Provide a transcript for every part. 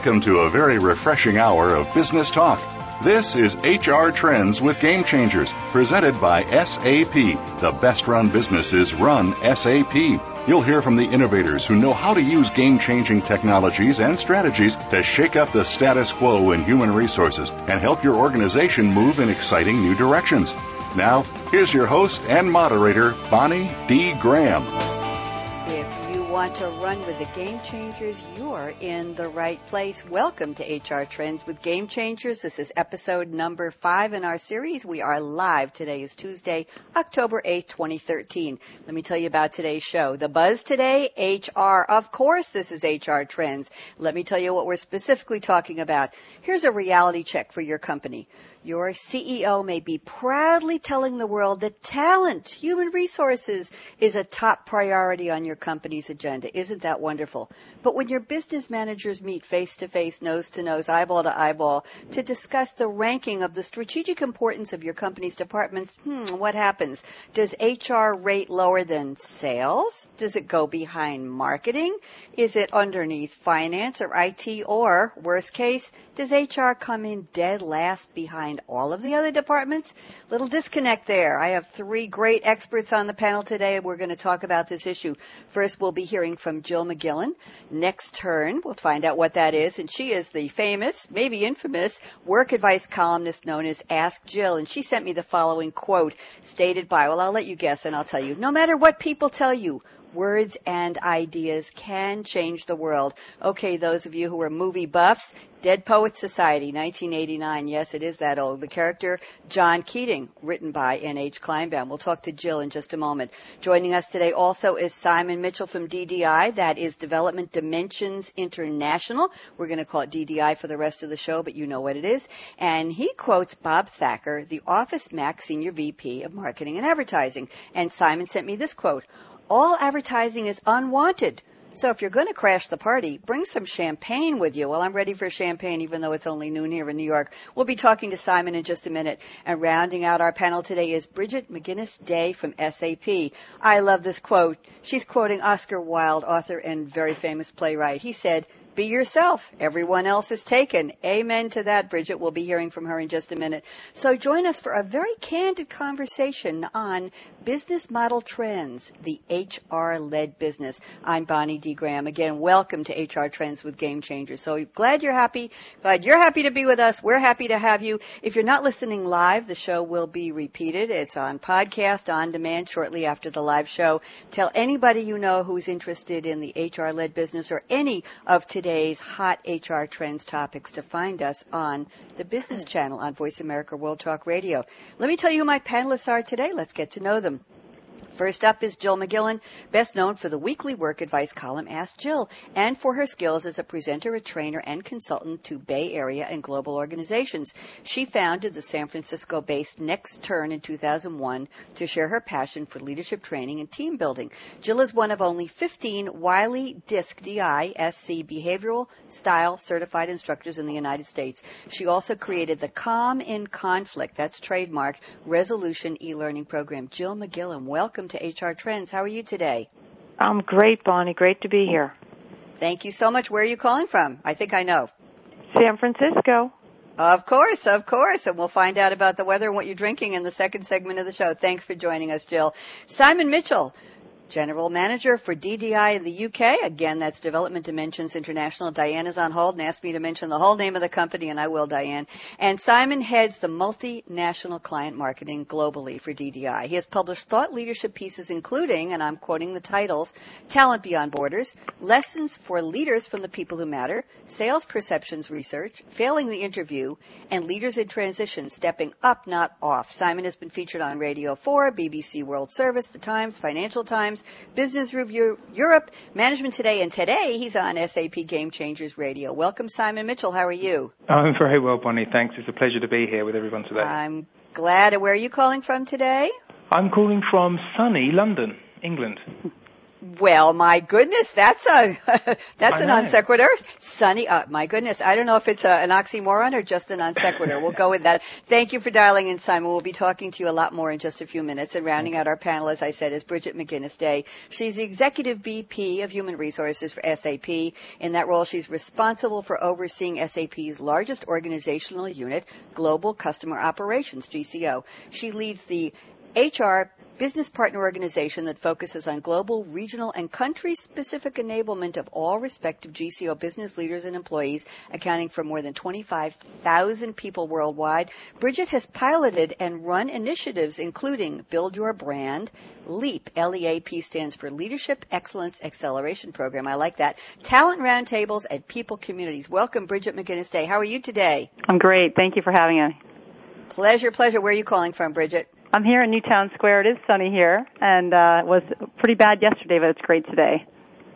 Welcome to a very refreshing hour of business talk. This is HR Trends with Game Changers, presented by SAP. The best run businesses run SAP. You'll hear from the innovators who know how to use game changing technologies and strategies to shake up the status quo in human resources and help your organization move in exciting new directions. Now, here's your host and moderator, Bonnie D. Graham want to run with the Game Changers, you're in the right place. Welcome to HR Trends with Game Changers. This is episode number five in our series. We are live. Today is Tuesday, October 8th, 2013. Let me tell you about today's show. The buzz today, HR. Of course, this is HR Trends. Let me tell you what we're specifically talking about. Here's a reality check for your company. Your CEO may be proudly telling the world that talent, human resources, is a top priority on your company's agenda. Isn't that wonderful? But when your business managers meet face to face, nose to nose, eyeball to eyeball, to discuss the ranking of the strategic importance of your company's departments, hmm, what happens? Does HR rate lower than sales? Does it go behind marketing? Is it underneath finance or IT? Or, worst case, does HR come in dead last behind all of the other departments? Little disconnect there. I have three great experts on the panel today. We're going to talk about this issue. First, we'll be hearing from Jill McGillen. Next turn, we'll find out what that is. And she is the famous, maybe infamous, work advice columnist known as Ask Jill. And she sent me the following quote stated by, well, I'll let you guess and I'll tell you. No matter what people tell you, words and ideas can change the world. Okay, those of you who are movie buffs, Dead Poets Society, 1989. Yes, it is that old. The character John Keating, written by N.H. Kleinbaum. We'll talk to Jill in just a moment. Joining us today also is Simon Mitchell from DDI. That is Development Dimensions International. We're going to call it DDI for the rest of the show, but you know what it is. And he quotes Bob Thacker, the Office Max Senior VP of Marketing and Advertising. And Simon sent me this quote all advertising is unwanted. So if you're going to crash the party, bring some champagne with you. Well, I'm ready for champagne even though it's only noon here in New York. We'll be talking to Simon in just a minute. And rounding out our panel today is Bridget McGinnis Day from SAP. I love this quote. She's quoting Oscar Wilde, author and very famous playwright. He said, be yourself. Everyone else is taken. Amen to that, Bridget. We'll be hearing from her in just a minute. So join us for a very candid conversation on business model trends, the HR led business. I'm Bonnie D. Graham. Again, welcome to HR Trends with Game Changers. So glad you're happy. Glad you're happy to be with us. We're happy to have you. If you're not listening live, the show will be repeated. It's on podcast on demand shortly after the live show. Tell anybody you know who's interested in the HR led business or any of today's today's hot HR trends topics to find us on the Business Channel on Voice America World Talk Radio. Let me tell you who my panelists are today. Let's get to know them. First up is Jill McGillen, best known for the weekly work advice column Ask Jill, and for her skills as a presenter, a trainer, and consultant to Bay Area and global organizations. She founded the San Francisco-based Next Turn in 2001 to share her passion for leadership training and team building. Jill is one of only 15 Wiley DISC DISC behavioral style certified instructors in the United States. She also created the Calm in Conflict, that's trademarked, resolution e-learning program. Jill McGillen, welcome to HR Trends. How are you today? I'm great, Bonnie. Great to be here. Thank you so much. Where are you calling from? I think I know. San Francisco. Of course, of course. And we'll find out about the weather and what you're drinking in the second segment of the show. Thanks for joining us, Jill. Simon Mitchell, General Manager for DDI in the UK. Again, that's Development Dimensions International. Diane is on hold and asked me to mention the whole name of the company, and I will, Diane. And Simon heads the multinational client marketing globally for DDI. He has published thought leadership pieces including, and I'm quoting the titles, Talent Beyond Borders, Lessons for Leaders from the People Who Matter, Sales Perceptions Research, Failing the Interview, and Leaders in Transition, Stepping Up, Not Off. Simon has been featured on Radio 4, BBC World Service, The Times, Financial Times, Times, Business Review Europe, Management Today, and today he's on SAP Game Changers Radio. Welcome, Simon Mitchell. How are you? I'm very well, Bonnie. Thanks. It's a pleasure to be here with everyone today. I'm glad. Where are you calling from today? I'm calling from sunny London, England. Well, my goodness, that's a that's a non sequitur. Sunny, uh, my goodness, I don't know if it's a, an oxymoron or just a non sequitur. We'll go with that. Thank you for dialing in, Simon. We'll be talking to you a lot more in just a few minutes. And rounding out our panel, as I said, is Bridget McGinnis Day. She's the executive VP of Human Resources for SAP. In that role, she's responsible for overseeing SAP's largest organizational unit, Global Customer Operations (GCO). She leads the HR business partner organization that focuses on global, regional, and country specific enablement of all respective GCO business leaders and employees, accounting for more than 25,000 people worldwide. Bridget has piloted and run initiatives including Build Your Brand, LEAP, L-E-A-P stands for Leadership Excellence Acceleration Program. I like that. Talent roundtables and people communities. Welcome, Bridget McGinnis Day. How are you today? I'm great. Thank you for having me. Pleasure, pleasure. Where are you calling from, Bridget? I'm here in Newtown Square. It is sunny here, and uh, it was pretty bad yesterday, but it's great today.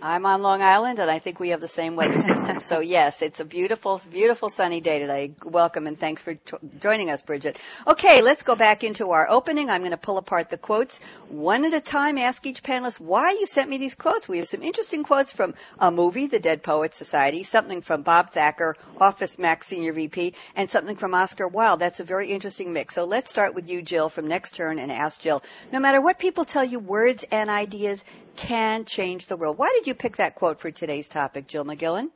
I'm on Long Island, and I think we have the same weather system. so yes, it's a beautiful, beautiful sunny day today. Welcome and thanks for t- joining us, Bridget. Okay, let's go back into our opening. I'm going to pull apart the quotes one at a time. Ask each panelist why you sent me these quotes. We have some interesting quotes from a movie, The Dead Poets Society, something from Bob Thacker, Office Max Senior VP, and something from Oscar Wilde. That's a very interesting mix. So let's start with you, Jill, from Next Turn, and ask Jill. No matter what people tell you, words and ideas can change the world. Why did you pick that quote for today's topic, Jill McGillan?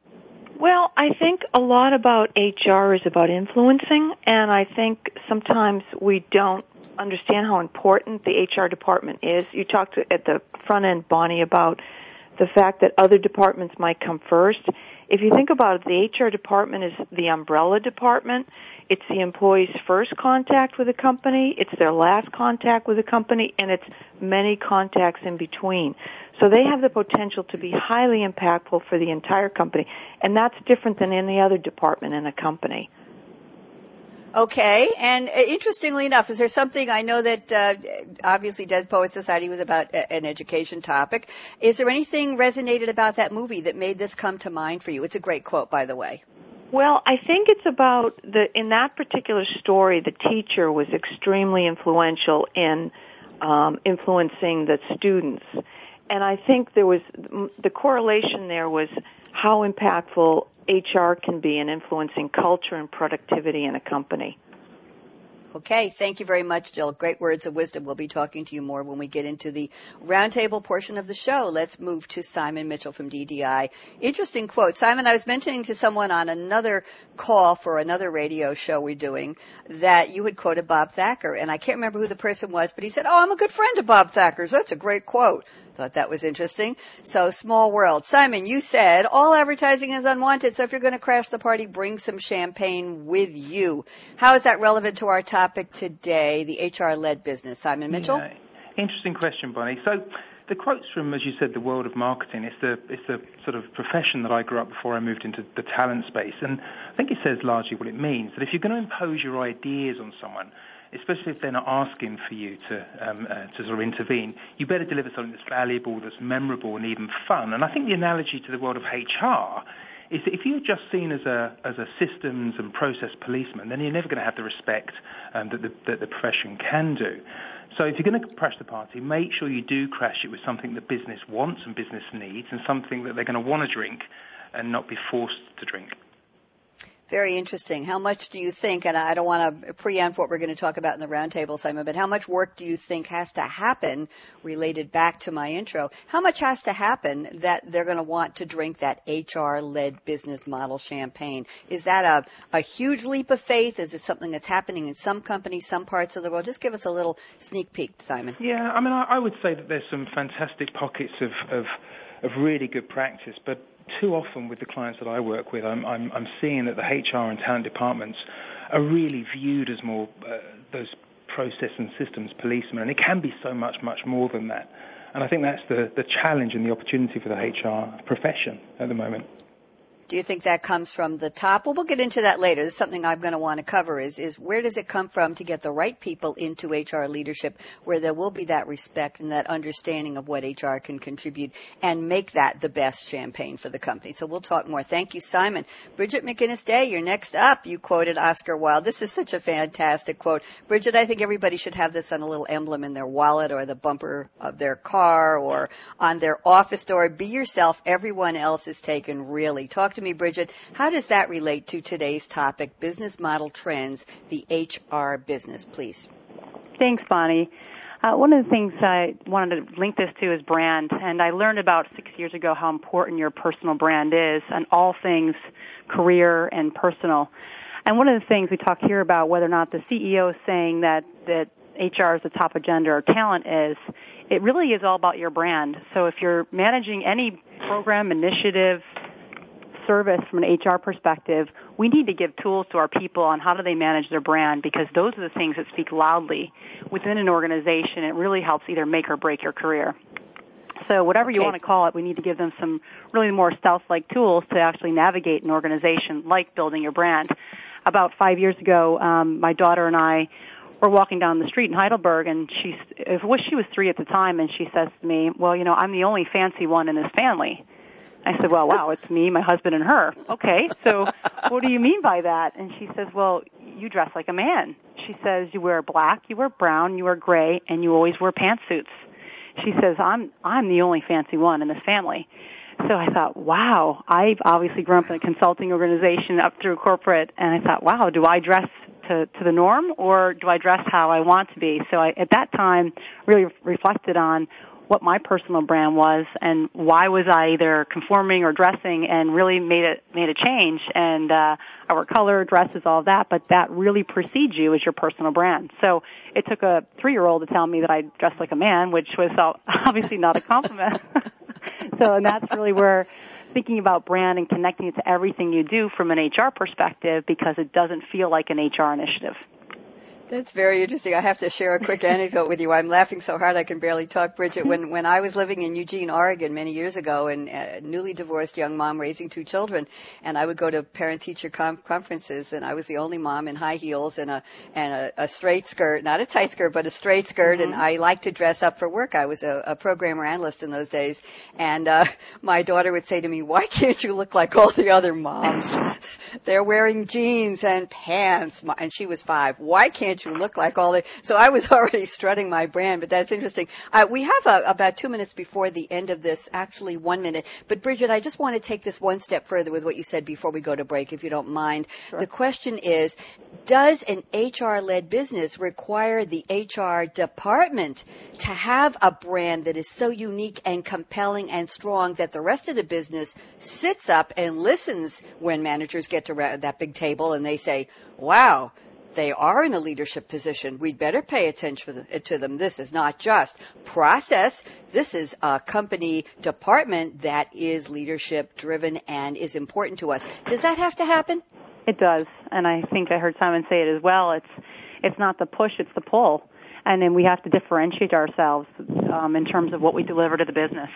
Well, I think a lot about HR is about influencing, and I think sometimes we don't understand how important the HR department is. You talked at the front end, Bonnie, about the fact that other departments might come first. If you think about it, the HR department is the umbrella department. It's the employee's first contact with a company, it's their last contact with a company, and it's many contacts in between. So they have the potential to be highly impactful for the entire company, and that's different than any other department in a company. Okay, and uh, interestingly enough, is there something I know that uh, obviously Dead Poet Society was about a, an education topic? Is there anything resonated about that movie that made this come to mind for you? It's a great quote, by the way. Well, I think it's about the in that particular story, the teacher was extremely influential in um, influencing the students, and I think there was the correlation there was how impactful HR can be in influencing culture and productivity in a company. Okay, thank you very much, Jill. Great words of wisdom. We'll be talking to you more when we get into the roundtable portion of the show. Let's move to Simon Mitchell from DDI. Interesting quote. Simon, I was mentioning to someone on another call for another radio show we're doing that you had quoted Bob Thacker, and I can't remember who the person was, but he said, "Oh, I'm a good friend of Bob Thacker's. That's a great quote." Thought that was interesting. So small world. Simon, you said all advertising is unwanted, so if you're going to crash the party, bring some champagne with you. How is that relevant to our topic today, the HR-led business? Simon Mitchell? Yeah. Interesting question, Bonnie. So the quotes from, as you said, the world of marketing. It's the it's the sort of profession that I grew up before I moved into the talent space, and I think it says largely what it means. That if you're going to impose your ideas on someone, especially if they're not asking for you to um, uh, to sort of intervene, you better deliver something that's valuable, that's memorable, and even fun. And I think the analogy to the world of HR is that if you're just seen as a as a systems and process policeman, then you're never going to have the respect um, that, the, that the profession can do. So if you're going to crash the party, make sure you do crash it with something that business wants and business needs, and something that they're going to want to drink and not be forced to drink. Very interesting. How much do you think, and I don't want to preempt what we're going to talk about in the roundtable, Simon, but how much work do you think has to happen related back to my intro? How much has to happen that they're going to want to drink that HR-led business model champagne? Is that a, a huge leap of faith? Is it something that's happening in some companies, some parts of the world? Just give us a little sneak peek, Simon. Yeah, I mean, I, I would say that there's some fantastic pockets of, of, of really good practice, but too often with the clients that I work with, I'm, I'm, I'm seeing that the HR and talent departments are really viewed as more uh, those process and systems policemen, and it can be so much, much more than that. And I think that's the, the challenge and the opportunity for the HR profession at the moment. Do you think that comes from the top? Well, we'll get into that later. This is something I'm going to want to cover is, is where does it come from to get the right people into HR leadership where there will be that respect and that understanding of what HR can contribute and make that the best champagne for the company. So we'll talk more. Thank you, Simon. Bridget McGinnis Day, you're next up. You quoted Oscar Wilde. This is such a fantastic quote. Bridget, I think everybody should have this on a little emblem in their wallet or the bumper of their car or on their office door. Be yourself. Everyone else is taken really. Talk to me, Bridget. How does that relate to today's topic, business model trends, the HR business, please? Thanks, Bonnie. Uh, one of the things I wanted to link this to is brand, and I learned about six years ago how important your personal brand is and all things career and personal. And one of the things we talk here about whether or not the CEO is saying that that HR is the top agenda or talent is, it really is all about your brand. So if you're managing any program, initiative, service from an HR perspective, we need to give tools to our people on how do they manage their brand because those are the things that speak loudly within an organization. It really helps either make or break your career. So whatever okay. you want to call it, we need to give them some really more stealth-like tools to actually navigate an organization like building your brand. About five years ago, um, my daughter and I were walking down the street in Heidelberg, and she, it was she was three at the time, and she says to me, "Well, you know, I'm the only fancy one in this family." I said, well, wow, it's me, my husband, and her. Okay, so what do you mean by that? And she says, well, you dress like a man. She says, you wear black, you wear brown, you wear gray, and you always wear pantsuits. She says, I'm, I'm the only fancy one in this family. So I thought, wow, I've obviously grown up in a consulting organization up through corporate, and I thought, wow, do I dress to, to the norm or do I dress how I want to be? So I, at that time, really reflected on what my personal brand was and why was I either conforming or dressing and really made it made a change and uh our color, dresses, all that, but that really precedes you as your personal brand. So it took a three year old to tell me that I dressed like a man, which was obviously not a compliment. so and that's really where thinking about brand and connecting it to everything you do from an HR perspective because it doesn't feel like an HR initiative. That's very interesting. I have to share a quick anecdote with you. I'm laughing so hard I can barely talk, Bridget. When when I was living in Eugene, Oregon, many years ago, and a newly divorced young mom raising two children, and I would go to parent-teacher com- conferences, and I was the only mom in high heels and a and a, a straight skirt, not a tight skirt, but a straight skirt, mm-hmm. and I liked to dress up for work. I was a, a programmer analyst in those days, and uh, my daughter would say to me, "Why can't you look like all the other moms? They're wearing jeans and pants," and she was five. Why can't you look like all the. So I was already strutting my brand, but that's interesting. Uh, we have uh, about two minutes before the end of this, actually one minute. But Bridget, I just want to take this one step further with what you said before we go to break, if you don't mind. Sure. The question is, does an HR-led business require the HR department to have a brand that is so unique and compelling and strong that the rest of the business sits up and listens when managers get to that big table and they say, wow, they are in a leadership position, we'd better pay attention to them. This is not just process. This is a company department that is leadership driven and is important to us. Does that have to happen? It does. And I think I heard Simon say it as well. It's, it's not the push, it's the pull and then we have to differentiate ourselves um, in terms of what we deliver to the business.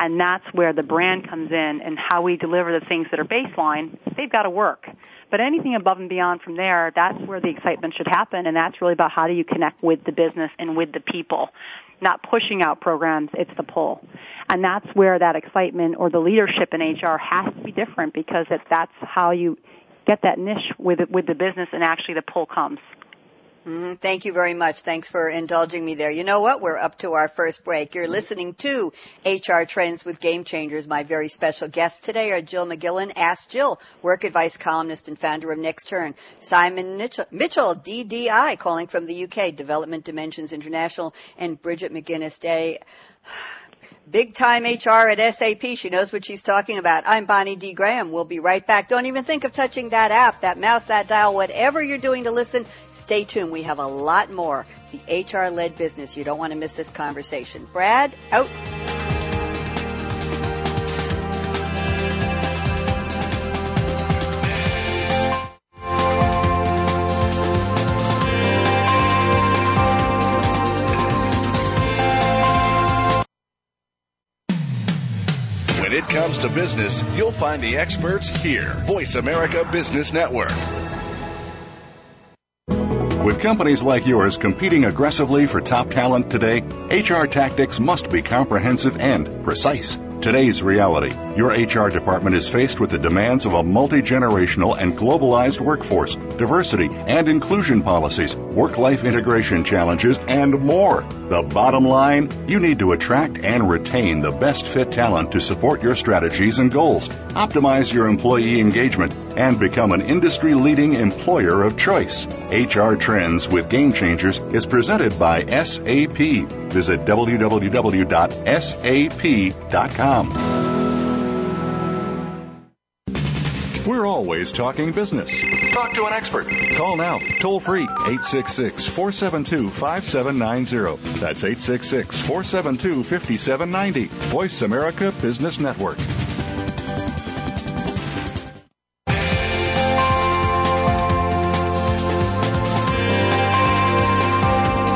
And that's where the brand comes in and how we deliver the things that are baseline. They've got to work. But anything above and beyond from there, that's where the excitement should happen, and that's really about how do you connect with the business and with the people. Not pushing out programs, it's the pull. And that's where that excitement or the leadership in HR has to be different because it, that's how you get that niche with, with the business and actually the pull comes. Mm-hmm. Thank you very much. Thanks for indulging me there. You know what? We're up to our first break. You're listening to HR Trends with Game Changers. My very special guests today are Jill McGillan, Ask Jill, work advice columnist and founder of Next Turn. Simon Mitchell, Mitchell, DDI, calling from the UK, Development Dimensions International, and Bridget McGinnis Day Big time HR at SAP. She knows what she's talking about. I'm Bonnie D. Graham. We'll be right back. Don't even think of touching that app, that mouse, that dial, whatever you're doing to listen. Stay tuned. We have a lot more. The HR led business. You don't want to miss this conversation. Brad, out. Comes to business, you'll find the experts here. Voice America Business Network. With companies like yours competing aggressively for top talent today, HR tactics must be comprehensive and precise. Today's reality. Your HR department is faced with the demands of a multi-generational and globalized workforce, diversity and inclusion policies, work-life integration challenges, and more. The bottom line, you need to attract and retain the best fit talent to support your strategies and goals, optimize your employee engagement, and become an industry-leading employer of choice. HR Trends with Game Changers is presented by SAP. Visit www.sap.com. We're always talking business. Talk to an expert. Call now, toll free, 866 472 5790. That's 866 472 5790. Voice America Business Network.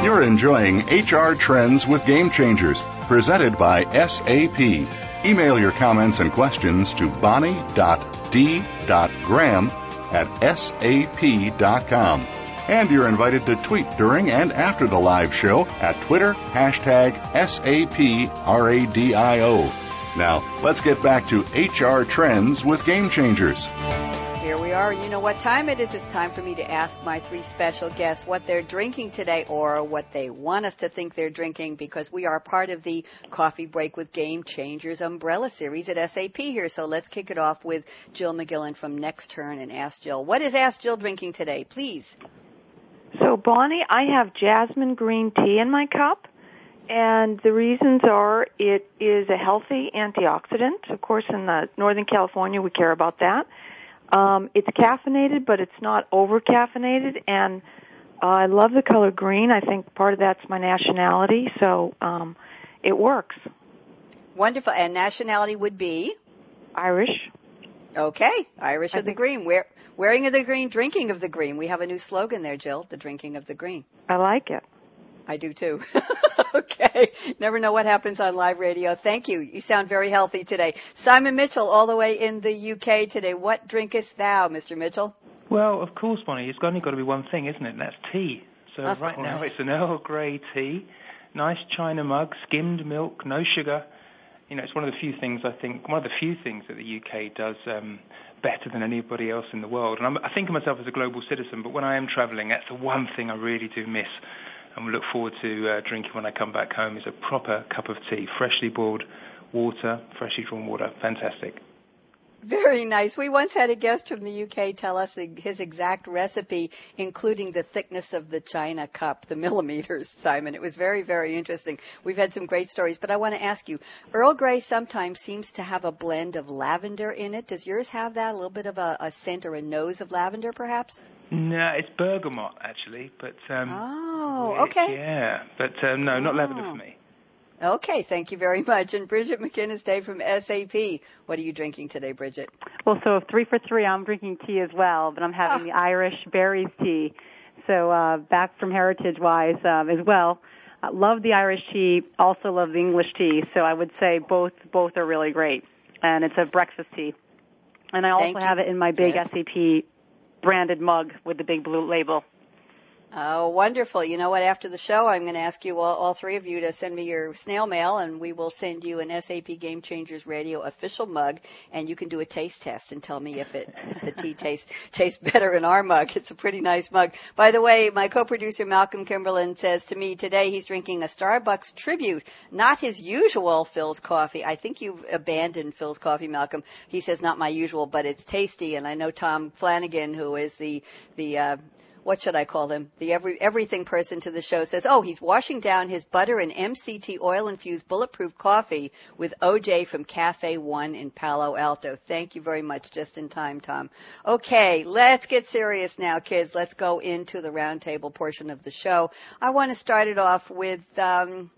You're enjoying HR Trends with Game Changers, presented by SAP. Email your comments and questions to bonnie.d.graham at sap.com. And you're invited to tweet during and after the live show at Twitter, hashtag SAPRADIO. Now, let's get back to HR Trends with Game Changers. Are. You know what time it is? It's time for me to ask my three special guests what they're drinking today or what they want us to think they're drinking because we are part of the Coffee Break with Game Changers umbrella series at SAP here. So let's kick it off with Jill McGillan from Next Turn and ask Jill, what is Ask Jill drinking today, please? So, Bonnie, I have jasmine green tea in my cup. And the reasons are it is a healthy antioxidant. Of course, in the Northern California, we care about that. Um, it's caffeinated, but it's not over caffeinated, and uh, I love the color green. I think part of that's my nationality, so um, it works. Wonderful. And nationality would be Irish. Okay, Irish I of the green. Wear, wearing of the green, drinking of the green. We have a new slogan there, Jill. The drinking of the green. I like it. I do too. okay. Never know what happens on live radio. Thank you. You sound very healthy today. Simon Mitchell, all the way in the UK today. What drinkest thou, Mr. Mitchell? Well, of course, Bonnie, it's only got to be one thing, isn't it? And that's tea. So Of right now it's an Earl Grey tea, nice china mug, skimmed milk, no sugar. You know, it's one of the few things I think, one of the few things that the UK does um, better than anybody else in the world. And I'm, I think of myself as a global citizen, but when I am travelling, that's the one thing I really do miss and we look forward to uh, drinking when I come back home is a proper cup of tea, freshly boiled water, freshly drawn water. Fantastic. Very nice. We once had a guest from the UK tell us his exact recipe, including the thickness of the china cup, the millimeters, Simon. It was very, very interesting. We've had some great stories, but I want to ask you, Earl Grey sometimes seems to have a blend of lavender in it. Does yours have that? A little bit of a, a scent or a nose of lavender, perhaps? No, it's bergamot actually, but um, Oh, okay. yeah, but um, no, not lavender Oh. for me. Okay, thank you very much. And Bridget McGinnis Day from SAP. What are you drinking today, Bridget? Well, so three for three, I'm drinking tea as well, but I'm having Ah. the Irish Barry's tea. So uh, back from heritage wise um, as well. Uh, love the Irish tea, also love the English tea. So I would say both both are really great, and it's a breakfast tea. And I also have it in my big Yes. SAP branded mug with the big blue label. Oh, wonderful. You know what? After the show, I'm going to ask you all, all three of you to send me your snail mail and we will send you an SAP Game Changers Radio official mug and you can do a taste test and tell me if it, if the tea tastes, tastes better in our mug. It's a pretty nice mug. By the way, my co-producer Malcolm Kimberlin says to me today he's drinking a Starbucks tribute, not his usual Philz coffee. I think you've abandoned Philz coffee, Malcolm. He says not my usual, but it's tasty and I know Tom Flanagan, who is the, the, uh, what should I call him? The every everything person to the show says, "Oh, he's washing down his butter and MCT oil infused bulletproof coffee with OJ from Cafe One in Palo Alto." Thank you very much, just in time, Tom. Okay, let's get serious now, kids. Let's go into the roundtable portion of the show. I want to start it off with. Um,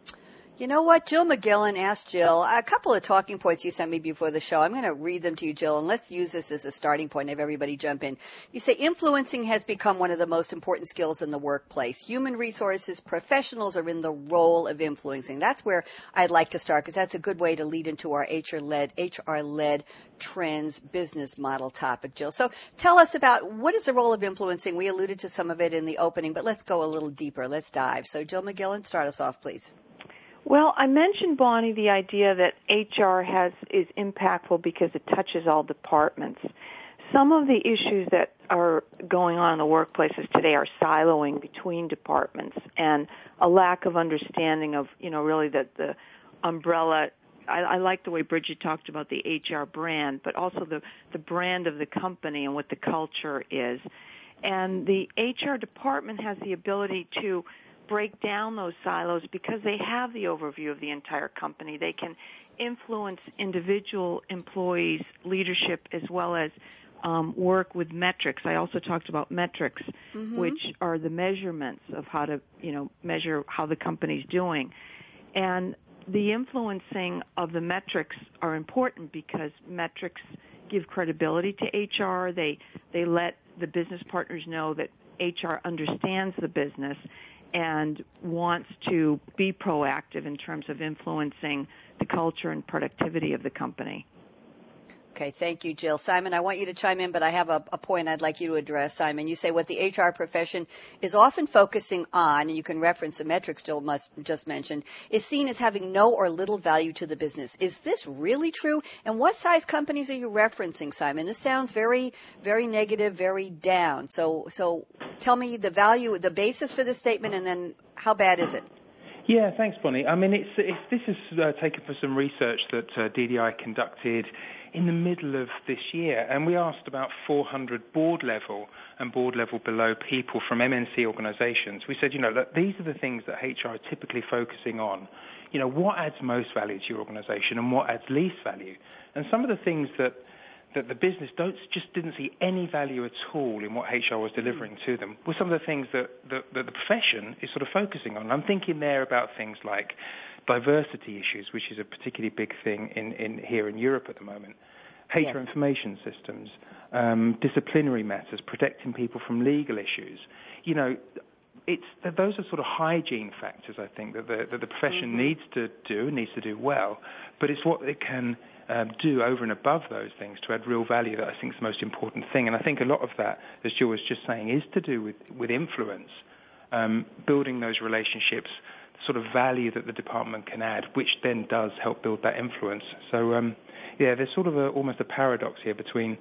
You know what? Jill McGillan asked Jill a couple of talking points you sent me before the show. I'm going to read them to you, Jill, and let's use this as a starting point. Have everybody jump in. You say influencing has become one of the most important skills in the workplace. Human resources professionals are in the role of influencing. That's where I'd like to start because that's a good way to lead into our HR-led, HR-led trends business model topic, Jill. So tell us about what is the role of influencing. We alluded to some of it in the opening, but let's go a little deeper. Let's dive. So Jill McGillan, start us off, please. Well, I mentioned Bonnie the idea that HR has is impactful because it touches all departments. Some of the issues that are going on in the workplaces today are siloing between departments and a lack of understanding of, you know, really the, the umbrella I, I like the way Bridget talked about the HR brand, but also the, the brand of the company and what the culture is. And the HR department has the ability to break down those silos because they have the overview of the entire company. They can influence individual employees' leadership as well as um, work with metrics. I also talked about metrics, mm-hmm. which are the measurements of how to, you know, measure how the company's doing. And the influencing of the metrics are important because metrics give credibility to HR. They they let the business partners know that HR understands the business and wants to be proactive in terms of influencing the culture and productivity of the company. Okay, thank you, Jill. Simon, I want you to chime in, but I have a, a, point I'd like you to address. Simon, you say what the HR profession is often focusing on, and you can reference the metrics Jill must, just mentioned, is seen as having no or little value to the business. Is this really true? And what size companies are you referencing, Simon? This sounds very, very negative, very down. So, so tell me the value, the basis for this statement, and then how bad is it? Yeah, thanks, Bonnie. I mean, it's, it's this is uh, taken from some research that uh, DDI conducted in the middle of this year, and we asked about 400 board level and board level below people from MNC organisations. We said, you know, look, these are the things that HR are typically focusing on. You know, what adds most value to your organisation and what adds least value? And some of the things that that the business don't, just didn't see any value at all in what HR was delivering to them were some of the things that, that, that the profession is sort of focusing on. I'm thinking there about things like diversity issues, which is a particularly big thing in, in here in Europe at the moment. HR yes. information systems, um, disciplinary matters, protecting people from legal issues. You know, it's those are sort of hygiene factors I think that the, that the profession mm-hmm. needs to do needs to do well, but it's what it can um, do over and above those things to add real value that I think is the most important thing. And I think a lot of that, as Jill was just saying, is to do with with influence, um, building those relationships sort of value that the department can add, which then does help build that influence. So um, yeah, there's sort of a, almost a paradox here between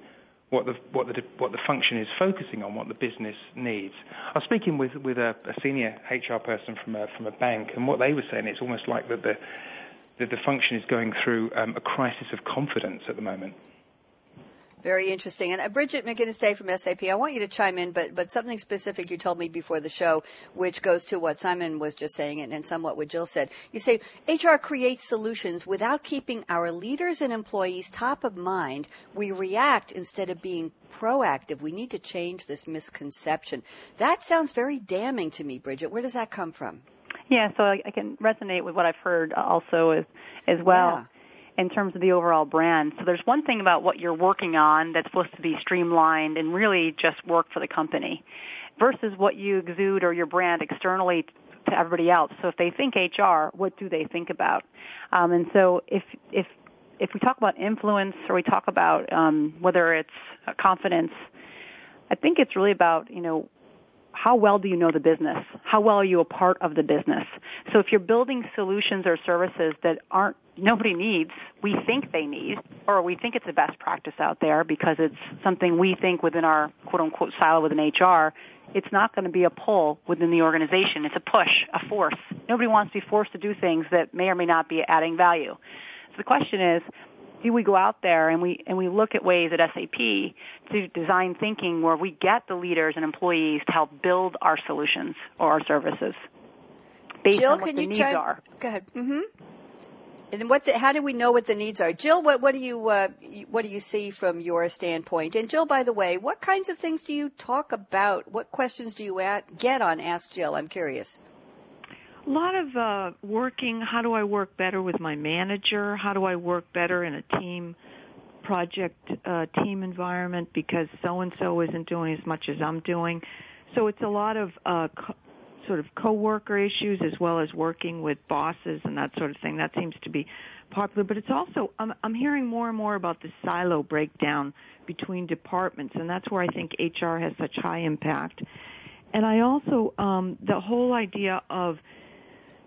what the what the what the function is focusing on, what the business needs. I was speaking with with a, a senior HR person from a from a bank, and what they were saying it's almost like that the that the function is going through um, a crisis of confidence at the moment. Very interesting. And uh, Bridget McGinnis Day from SAP, I want you to chime in, but, but something specific you told me before the show, which goes to what Simon was just saying and, and somewhat what Jill said. You say HR creates solutions without keeping our leaders and employees top of mind. We react instead of being proactive. We need to change this misconception. That sounds very damning to me, Bridget. Where does that come from? Yeah, so I, I can resonate with what I've heard also as as well. Yeah in terms of the overall brand. So there's one thing about what you're working on that's supposed to be streamlined and really just work for the company versus what you exude or your brand externally to everybody else. So if they think HR, what do they think about? Um, and so if if if we talk about influence or we talk about um, whether it's confidence, I think it's really about you know how well do you know the business? How well are you a part of the business? So if you're building solutions or services that aren't nobody needs, we think they need, or we think it's the best practice out there because it's something we think within our quote unquote silo within HR, it's not going to be a pull within the organization. It's a push, a force. Nobody wants to be forced to do things that may or may not be adding value. So the question is, do we go out there and we and we look at ways at SAP to design thinking where we get the leaders and employees to help build our solutions or our services based Jill, on what the needs try, are. Go ahead. Mm-hmm. And what? The, how do we know what the needs are, Jill? What, what do you uh, what do you see from your standpoint? And Jill, by the way, what kinds of things do you talk about? What questions do you at, get on Ask Jill? I'm curious. A lot of uh, working. How do I work better with my manager? How do I work better in a team project uh, team environment because so and so isn't doing as much as I'm doing. So it's a lot of uh, co- sort of coworker issues as well as working with bosses and that sort of thing. That seems to be popular, but it's also I'm, I'm hearing more and more about the silo breakdown between departments, and that's where I think HR has such high impact. And I also um, the whole idea of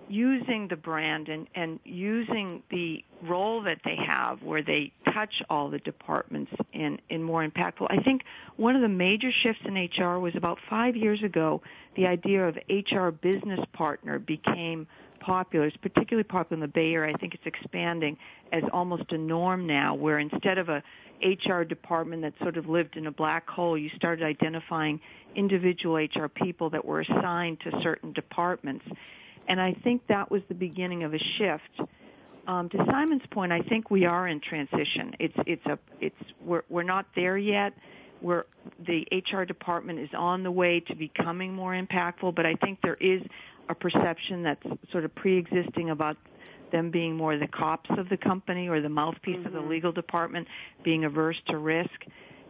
using the brand and, and using the role that they have where they touch all the departments in, in more impactful. I think one of the major shifts in HR was about five years ago, the idea of HR business partner became popular. It's particularly popular in the Bay Area. I think it's expanding as almost a norm now where instead of a HR department that sort of lived in a black hole, you started identifying individual HR people that were assigned to certain departments and I think that was the beginning of a shift. Um, to Simon's point, I think we are in transition. It's it's a it's we're we're not there yet. We're the HR department is on the way to becoming more impactful, but I think there is a perception that's sort of pre-existing about them being more the cops of the company or the mouthpiece mm-hmm. of the mm-hmm. legal department, being averse to risk.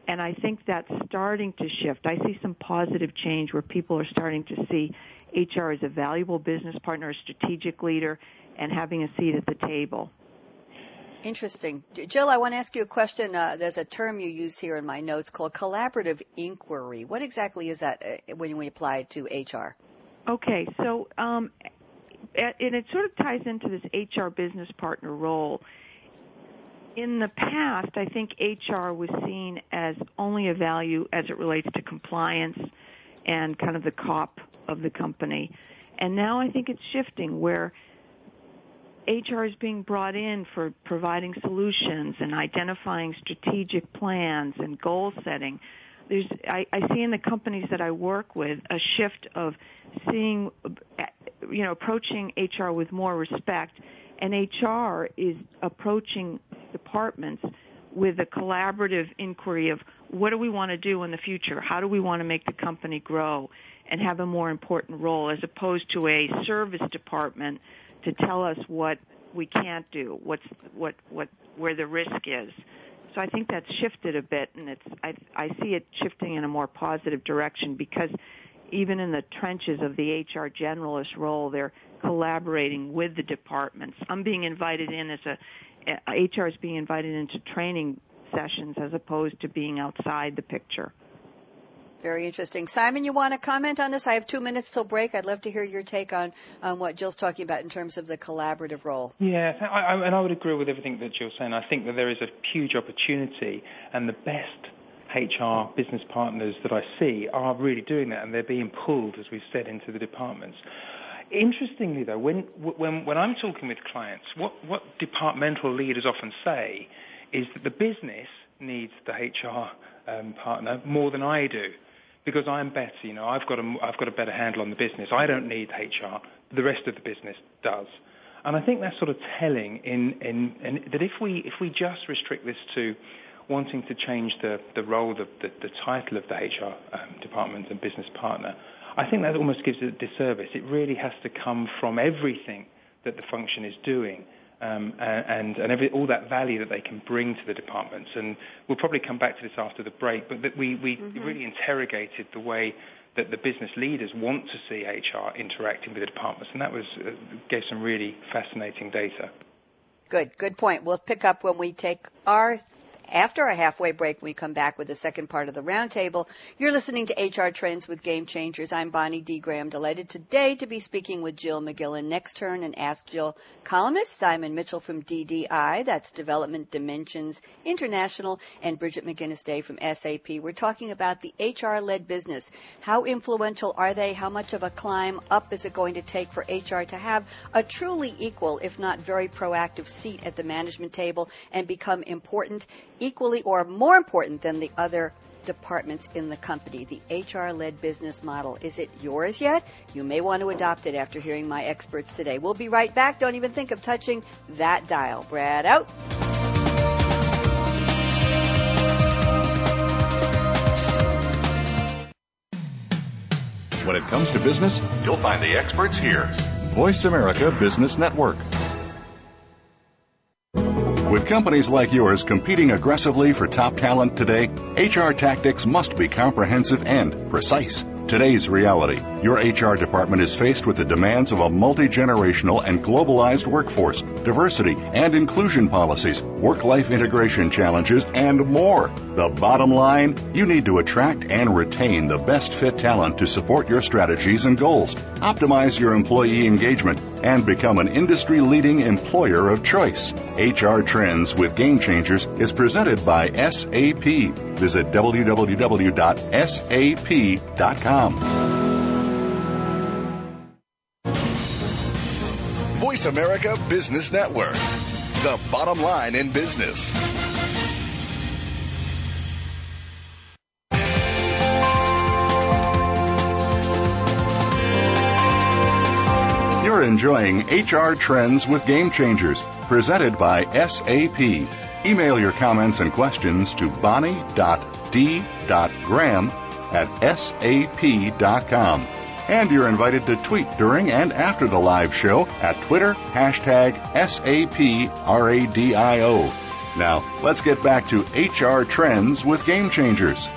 And I think that's starting to shift. I see some positive change where people are starting to see HR is a valuable business partner, a strategic leader, and having a seat at the table. Interesting. Jill, I want to ask you a question. Uh, there's a term you use here in my notes called collaborative inquiry. What exactly is that uh, when we apply it to HR? Okay, so um, and it sort of ties into this HR business partner role. In the past, I think HR was seen as only a value as it relates to compliance and kind of the cop of the company. And now I think it's shifting where HR is being brought in for providing solutions and identifying strategic plans and goal setting. There's, I, I see in the companies that I work with a shift of seeing, you know, approaching HR with more respect, and HR is approaching departments with a collaborative inquiry of what do we want to do in the future? How do we want to make the company grow and have a more important role as opposed to a service department to tell us what we can't do, what's what what where the risk is. So I think that's shifted a bit, and it's I, I see it shifting in a more positive direction because even in the trenches of the HR generalist role, they're collaborating with the departments. I'm being invited in as a HR is being invited into training sessions as opposed to being outside the picture. Very interesting. Simon, you want to comment on this? I have two minutes till break. I'd love to hear your take on, on what Jill's talking about in terms of the collaborative role. Yeah, I, I, and I would agree with everything that Jill's saying. I think that there is a huge opportunity, and the best HR business partners that I see are really doing that, and they're being pulled, as we've said, into the departments. Interestingly, though, when, when, when I'm talking with clients, what, what departmental leaders often say is that the business needs the HR um, partner more than I do because I'm better. You know, I've got a, I've got a better handle on the business. I don't need HR. The rest of the business does. And I think that's sort of telling in, in, in that if we, if we just restrict this to wanting to change the, the role, the, the, the title of the HR um, department and business partner, I think that almost gives it a disservice. It really has to come from everything that the function is doing. Um, and, and every, all that value that they can bring to the departments. And we'll probably come back to this after the break, but that we, we mm-hmm. really interrogated the way that the business leaders want to see HR interacting with the departments, and that was uh, gave some really fascinating data. Good, good point. We'll pick up when we take our after a halfway break, we come back with the second part of the roundtable. You're listening to HR Trends with Game Changers. I'm Bonnie D. Graham, delighted today to be speaking with Jill McGillan. Next turn and Ask Jill columnist Simon Mitchell from DDI, that's Development Dimensions International, and Bridget McGinnis Day from SAP. We're talking about the HR-led business. How influential are they? How much of a climb up is it going to take for HR to have a truly equal, if not very proactive seat at the management table and become important? Equally or more important than the other departments in the company, the HR led business model. Is it yours yet? You may want to adopt it after hearing my experts today. We'll be right back. Don't even think of touching that dial. Brad out. When it comes to business, you'll find the experts here. Voice America Business Network. With companies like yours competing aggressively for top talent today, HR tactics must be comprehensive and precise. Today's reality. Your HR department is faced with the demands of a multi generational and globalized workforce, diversity and inclusion policies, work life integration challenges, and more. The bottom line you need to attract and retain the best fit talent to support your strategies and goals, optimize your employee engagement, and become an industry leading employer of choice. HR Trends with Game Changers is presented by SAP. Visit www.sap.com. Voice America Business Network, the bottom line in business. You're enjoying HR Trends with Game Changers, presented by SAP. Email your comments and questions to bonnie.d.graham at sap.com. And you're invited to tweet during and after the live show at Twitter, hashtag SAPRADIO. Now, let's get back to HR trends with Game Changers.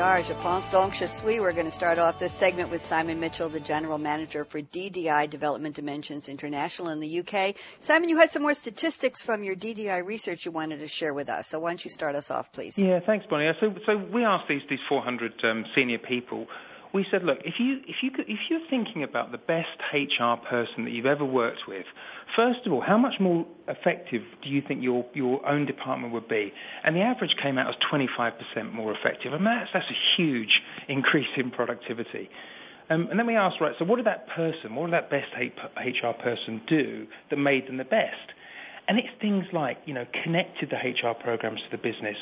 Are, Je pense donc je suis. We're going to start off this segment with Simon Mitchell, the General Manager for DDI Development Dimensions International in the UK. Simon, you had some more statistics from your DDI research you wanted to share with us. So why don't you start us off, please? Yeah, thanks, Bonnie. So, so we asked these, these 400 um, senior people we said, look, if you if you could, if you're thinking about the best HR person that you've ever worked with, first of all, how much more effective do you think your your own department would be? And the average came out as 25% more effective, and that's that's a huge increase in productivity. Um, and then we asked, right, so what did that person, what did that best HR person do that made them the best? And it's things like, you know, connected the HR programs to the business,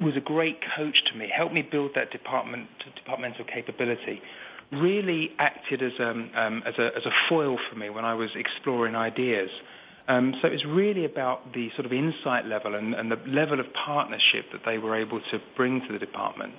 was a great coach to me, helped me build that department departmental capability. Really acted as, um, um, as, a, as a foil for me when I was exploring ideas. Um, so it's really about the sort of insight level and, and the level of partnership that they were able to bring to the department.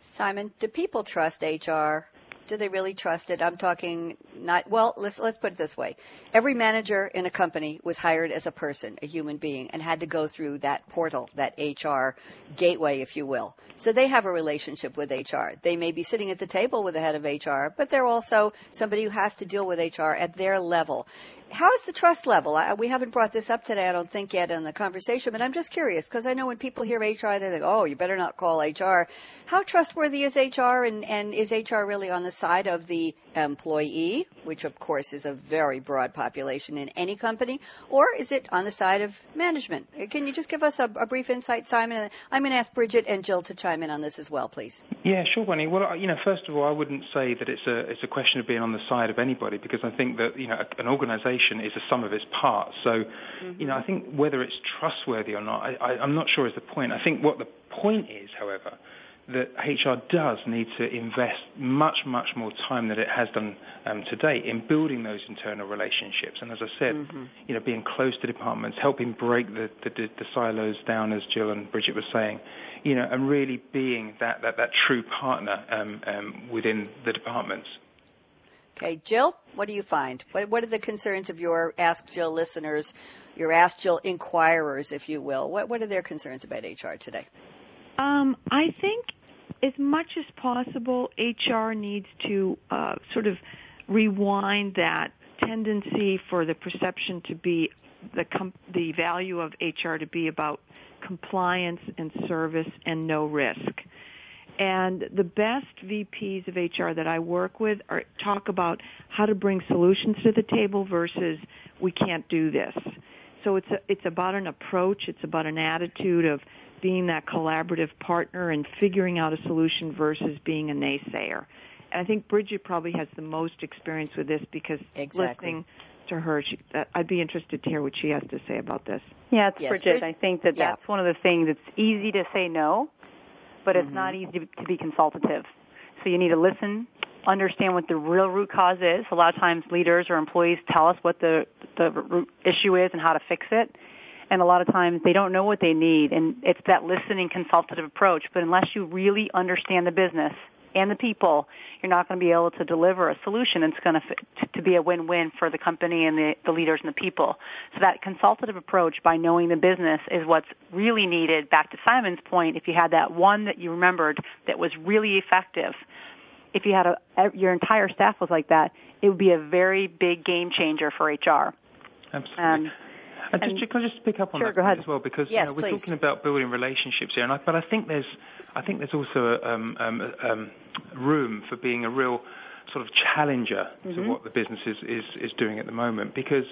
Simon, do people trust HR? Do they really trust it? I'm talking not well. Let's let's put it this way: every manager in a company was hired as a person, a human being, and had to go through that portal, that HR gateway, if you will. So they have a relationship with HR. They may be sitting at the table with the head of HR, but they're also somebody who has to deal with HR at their level how is the trust level? I, we haven't brought this up today, I don't think yet in the conversation, but I'm just curious because I know when people hear HR, they think, oh, you better not call HR. How trustworthy is HR and, and is HR really on the side of the employee, which of course is a very broad population in any company, or is it on the side of management? Can you just give us a, a brief insight, Simon? I'm going to ask Bridget and Jill to chime in on this as well, please. Yeah, sure, Bonnie. Well, you know, first of all, I wouldn't say that it's a it's a question of being on the side of anybody because I think that you know an organisation is a sum of its parts. So, mm-hmm. you know, I think whether it's trustworthy or not, I, I'm not sure is the point. I think what the point is, however, that HR does need to invest much, much more time than it has done um, to date in building those internal relationships. And as I said, mm-hmm. you know, being close to departments, helping break the, the, the, silos down, as Jill and Bridget were saying, you know, and really being that, that, that true partner um, um, within the departments. Okay, Jill, what do you find? What, what, are the concerns of your Ask Jill listeners, your Ask Jill inquirers, if you will? What, what are their concerns about HR today? Um, I think as much as possible, HR needs to uh, sort of rewind that tendency for the perception to be the com- the value of HR to be about compliance and service and no risk. And the best VPs of HR that I work with are talk about how to bring solutions to the table versus we can't do this. So it's a, it's about an approach, it's about an attitude of being that collaborative partner and figuring out a solution versus being a naysayer. And I think Bridget probably has the most experience with this because exactly. listening to her, she, uh, I'd be interested to hear what she has to say about this. Yeah, it's yes, Bridget. I think that yeah. that's one of the things. It's easy to say no, but it's mm-hmm. not easy to be consultative. So you need to listen, understand what the real root cause is. A lot of times, leaders or employees tell us what the the root issue is and how to fix it and a lot of times they don't know what they need and it's that listening consultative approach but unless you really understand the business and the people, you're not going to be able to deliver a solution that's going to, to be a win-win for the company and the, the leaders and the people. So that consultative approach by knowing the business is what's really needed. Back to Simon's point, if you had that one that you remembered that was really effective, if you had a, your entire staff was like that, it would be a very big game changer for HR. Absolutely. Um, and just, can I just pick up on sure, that as well because yes, you know, we're please. talking about building relationships here, and I, but I think there's I think there's also a, um, um, um, room for being a real sort of challenger mm-hmm. to what the business is, is, is doing at the moment because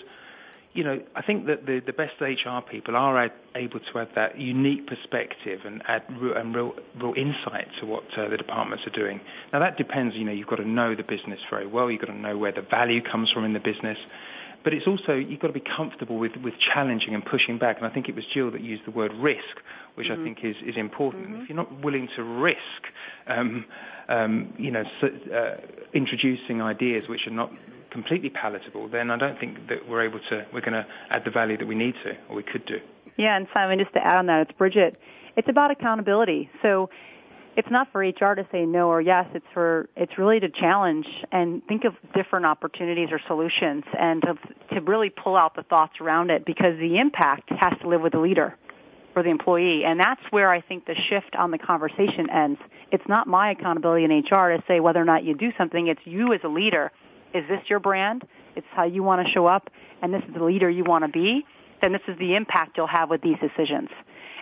you know, I think that the, the best HR people are ad, able to add that unique perspective and add real, and real, real insight to what uh, the departments are doing. Now that depends, you know, you've got to know the business very well. You've got to know where the value comes from in the business. But it's also, you've got to be comfortable with, with challenging and pushing back. And I think it was Jill that used the word risk, which mm-hmm. I think is, is important. Mm-hmm. If you're not willing to risk, um, um, you know, uh, introducing ideas which are not completely palatable, then I don't think that we're able to, we're going to add the value that we need to, or we could do. Yeah, and Simon, just to add on that, it's Bridget. It's about accountability. So it's not for HR to say no or yes. It's for it's really to challenge and think of different opportunities or solutions, and to to really pull out the thoughts around it because the impact has to live with the leader or the employee, and that's where I think the shift on the conversation ends. It's not my accountability in HR to say whether or not you do something. It's you as a leader. Is this your brand? It's how you want to show up, and this is the leader you want to be. Then this is the impact you'll have with these decisions.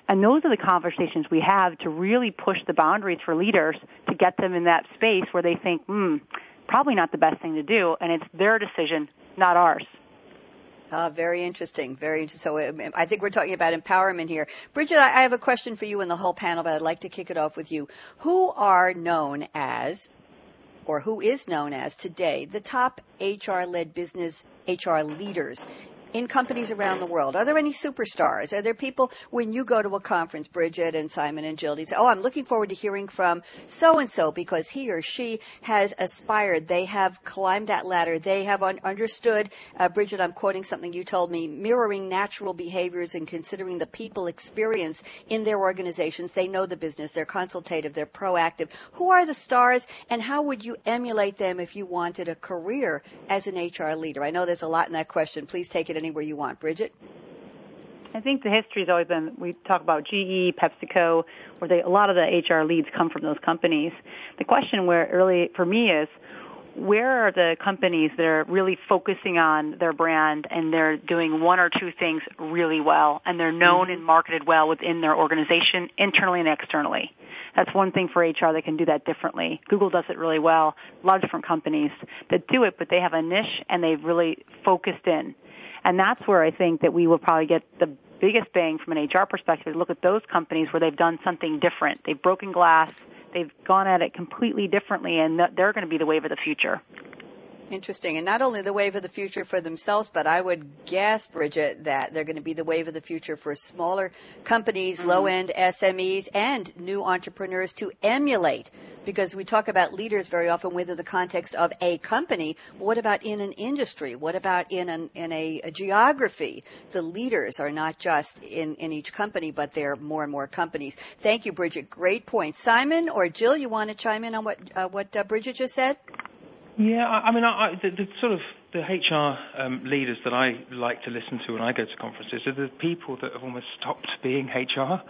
And those are the conversations we have to really push the boundaries for leaders to get them in that space where they think, hmm, probably not the best thing to do, and it's their decision, not ours. Uh, very interesting. Very interesting. So um, I think we're talking about empowerment here. Bridget, I have a question for you and the whole panel, but I'd like to kick it off with you. Who are known as, or who is known as today, the top HR-led business HR leaders in companies around the world? Are there any superstars? Are there people when you go to a conference, Bridget and Simon and Jill, you say, "Oh, I'm looking forward to hearing from so and so because he or she has aspired. They have climbed that ladder. They have un- understood." Uh, Bridget, I'm quoting something you told me: mirroring natural behaviors and considering the people experience in their organizations. They know the business. They're consultative. They're proactive. Who are the stars, and how would you emulate them if you wanted a career as an HR leader? I know there's a lot in that question. Please take it anywhere you want. Bridget? I think the history has always been, we talk about GE, PepsiCo, where they, a lot of the HR leads come from those companies. The question where early for me is, where are the companies that are really focusing on their brand and they're doing one or two things really well and they're known and marketed well within their organization internally and externally? That's one thing for HR that can do that differently. Google does it really well. A lot of different companies that do it, but they have a niche and they've really focused in. And that's where I think that we will probably get the biggest bang from an HR perspective. Look at those companies where they've done something different. They've broken glass. They've gone at it completely differently, and they're going to be the wave of the future. Interesting. And not only the wave of the future for themselves, but I would guess, Bridget, that they're going to be the wave of the future for smaller companies, mm-hmm. low end SMEs, and new entrepreneurs to emulate. Because we talk about leaders very often within the context of a company. What about in an industry? What about in, an, in a, a geography? The leaders are not just in, in each company, but they're more and more companies. Thank you, Bridget. Great point. Simon or Jill, you want to chime in on what, uh, what uh, Bridget just said? Yeah, I, I mean, I, the, the sort of the HR um, leaders that I like to listen to when I go to conferences are the people that have almost stopped being HR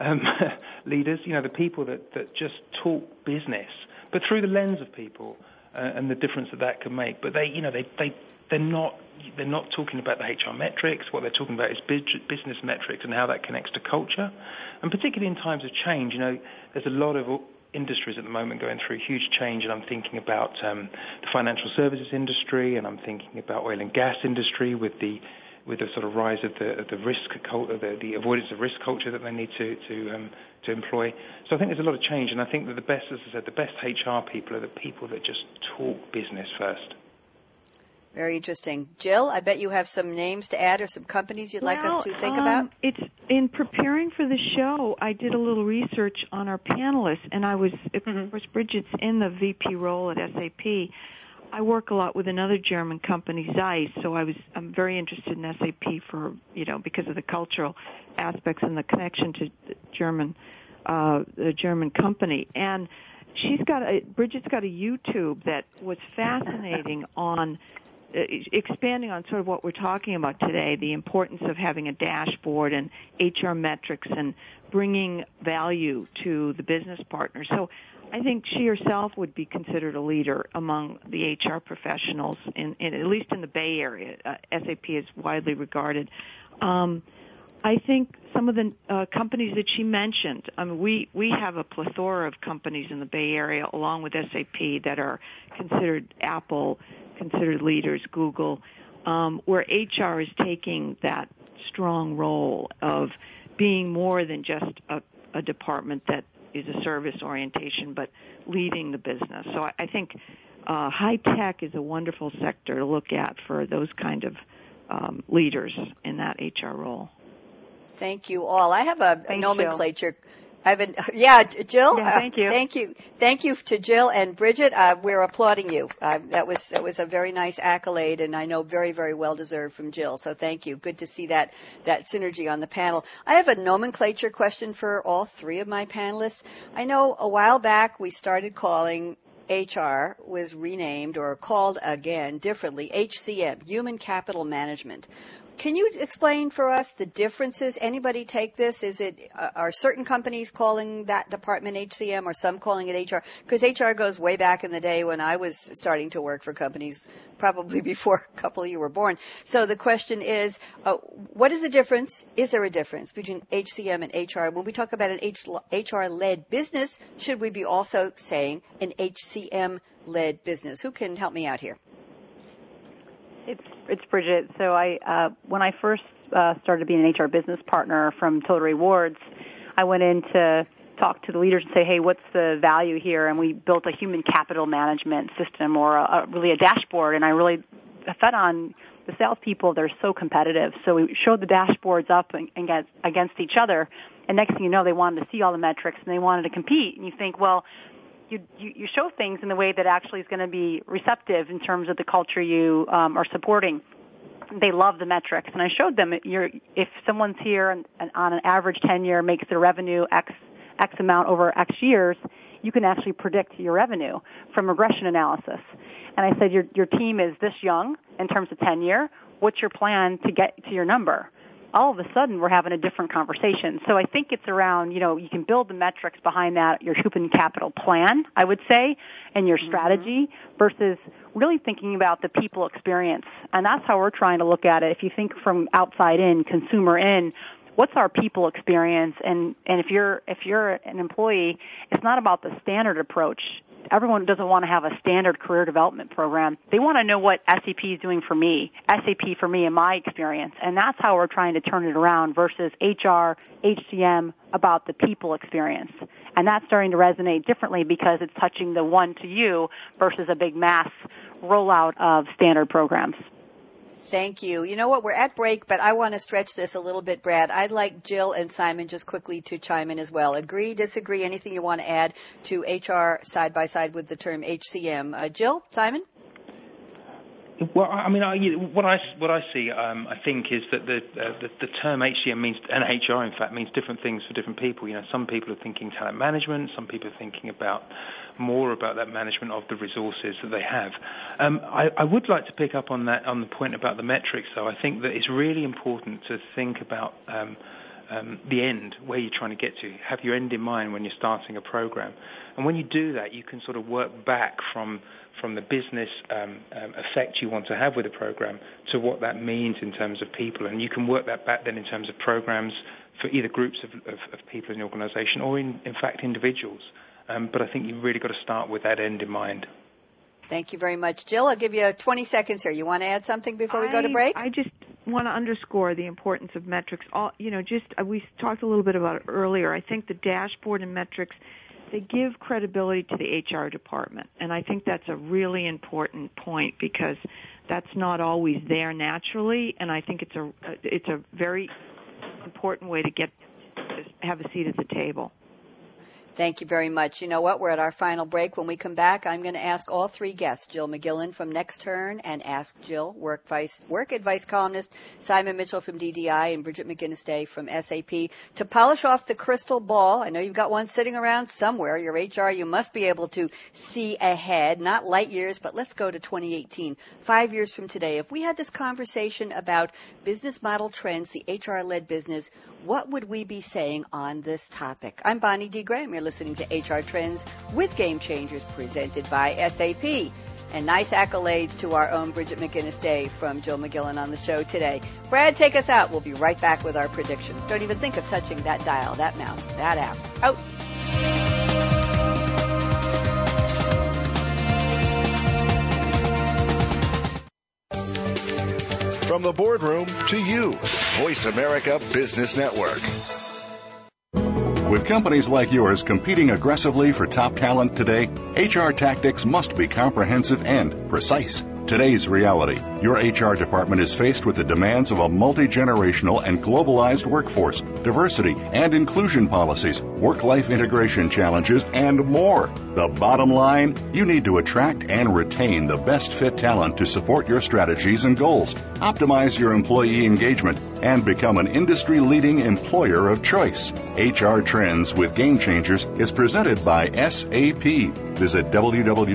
um, leaders. You know, the people that, that just talk business, but through the lens of people uh, and the difference that that can make. But they, you know, they they they're not they're not talking about the HR metrics. What they're talking about is business metrics and how that connects to culture, and particularly in times of change. You know, there's a lot of industries at the moment going through huge change, and I'm thinking about um, the financial services industry, and I'm thinking about oil and gas industry with the with the sort of rise of the, of the risk the, the avoidance of risk culture that they need to to um, to employ. So I think there's a lot of change, and I think that the best, as I said, the best HR people are the people that just talk business first. Very interesting. Jill, I bet you have some names to add or some companies you'd like well, us to think um, about. It's in preparing for the show. I did a little research on our panelists, and I was, of mm-hmm. course, Bridget's in the VP role at SAP. I work a lot with another German company, Zeiss, so I was I'm very interested in SAP for you know because of the cultural aspects and the connection to the German uh, the German company and she's got a Bridget's got a YouTube that was fascinating on uh, expanding on sort of what we're talking about today, the importance of having a dashboard and HR metrics and bringing value to the business partner. So I think she herself would be considered a leader among the HR professionals, in, in at least in the Bay Area. Uh, SAP is widely regarded. Um, I think some of the uh, companies that she mentioned, I mean, we, we have a plethora of companies in the Bay Area along with SAP that are considered Apple, considered leaders, Google, um, where HR is taking that strong role of being more than just a, a department that is a service orientation, but leading the business. So I, I think uh, high tech is a wonderful sector to look at for those kind of um, leaders in that HR role. Thank you all. I have a nomenclature. Jill. I've been, yeah, Jill. Yeah, thank you. Uh, thank you. Thank you to Jill and Bridget. Uh, we're applauding you. Uh, that was that was a very nice accolade, and I know very very well deserved from Jill. So thank you. Good to see that that synergy on the panel. I have a nomenclature question for all three of my panelists. I know a while back we started calling HR was renamed or called again differently HCM, Human Capital Management. Can you explain for us the differences? Anybody take this? Is it uh, are certain companies calling that department HCM or some calling it HR? Because HR goes way back in the day when I was starting to work for companies, probably before a couple of you were born. So the question is, uh, what is the difference? Is there a difference between HCM and HR? When we talk about an HR-led business, should we be also saying an HCM-led business? Who can help me out here? It's it's Bridget. So I uh, when I first uh, started being an HR business partner from Total Rewards, I went in to talk to the leaders and say, hey, what's the value here? And we built a human capital management system or a, a, really a dashboard. And I really fed on the salespeople. They're so competitive. So we showed the dashboards up and, and against each other. And next thing you know, they wanted to see all the metrics and they wanted to compete. And you think, well, you, you, you show things in the way that actually is going to be receptive in terms of the culture you um, are supporting. They love the metrics, and I showed them if someone's here and, and on an average tenure makes their revenue X X amount over X years, you can actually predict your revenue from regression analysis. And I said your your team is this young in terms of tenure. What's your plan to get to your number? All of a sudden we're having a different conversation. So I think it's around, you know, you can build the metrics behind that, your human capital plan, I would say, and your mm-hmm. strategy mm-hmm. versus really thinking about the people experience. And that's how we're trying to look at it. If you think from outside in, consumer in, what's our people experience? And and if you're if you're an employee it's not about the standard approach. Everyone doesn't want to have a standard career development program. They want to know what SAP is doing for me SAP for me in my experience. And that's how we're trying to turn it around versus HR HCM about the people experience. And that's starting to resonate differently because it's touching the one to you versus a big mass rollout of standard programs Thank you. You know what? We're at break, but I want to stretch this a little bit, Brad. I'd like Jill and Simon just quickly to chime in as well. Agree, disagree, anything you want to add to HR side by side with the term HCM. Uh, Jill, Simon? Well, I mean, I, what I what I see, um, I think, is that the, uh, the the term HCM means and HR, in fact, means different things for different people. You know, some people are thinking talent management, some people are thinking about more about that management of the resources that they have. Um, I, I would like to pick up on that on the point about the metrics, though. I think that it's really important to think about. Um, um, the end, where you're trying to get to. Have your end in mind when you're starting a program. And when you do that, you can sort of work back from from the business um, um, effect you want to have with a program to what that means in terms of people. And you can work that back then in terms of programs for either groups of, of, of people in the organization or, in, in fact, individuals. Um, but I think you've really got to start with that end in mind. Thank you very much. Jill, I'll give you 20 seconds here. You want to add something before we I, go to break? I just want to underscore the importance of metrics. All, you know, just uh, we talked a little bit about it earlier. I think the dashboard and metrics they give credibility to the HR department. And I think that's a really important point because that's not always there naturally. And I think it's a, it's a very important way to get, have a seat at the table. Thank you very much. You know what? We're at our final break. When we come back, I'm going to ask all three guests, Jill McGillan from Next Turn and Ask Jill, work advice, work advice columnist, Simon Mitchell from DDI and Bridget McGinnis Day from SAP, to polish off the crystal ball. I know you've got one sitting around somewhere. Your HR, you must be able to see ahead, not light years, but let's go to 2018, five years from today. If we had this conversation about business model trends, the HR-led business, what would we be saying on this topic? I'm Bonnie D. Graham. You're listening to HR Trends with Game Changers presented by SAP. And nice accolades to our own Bridget McGinnis Day from Jill McGillan on the show today. Brad, take us out. We'll be right back with our predictions. Don't even think of touching that dial, that mouse, that app. Out. From the boardroom to you, Voice America Business Network. With companies like yours competing aggressively for top talent today, HR tactics must be comprehensive and precise. Today's reality. Your HR department is faced with the demands of a multi-generational and globalized workforce, diversity and inclusion policies, work-life integration challenges, and more. The bottom line, you need to attract and retain the best fit talent to support your strategies and goals, optimize your employee engagement, and become an industry-leading employer of choice. HR Trends with Game Changers is presented by SAP. Visit www.sap.com.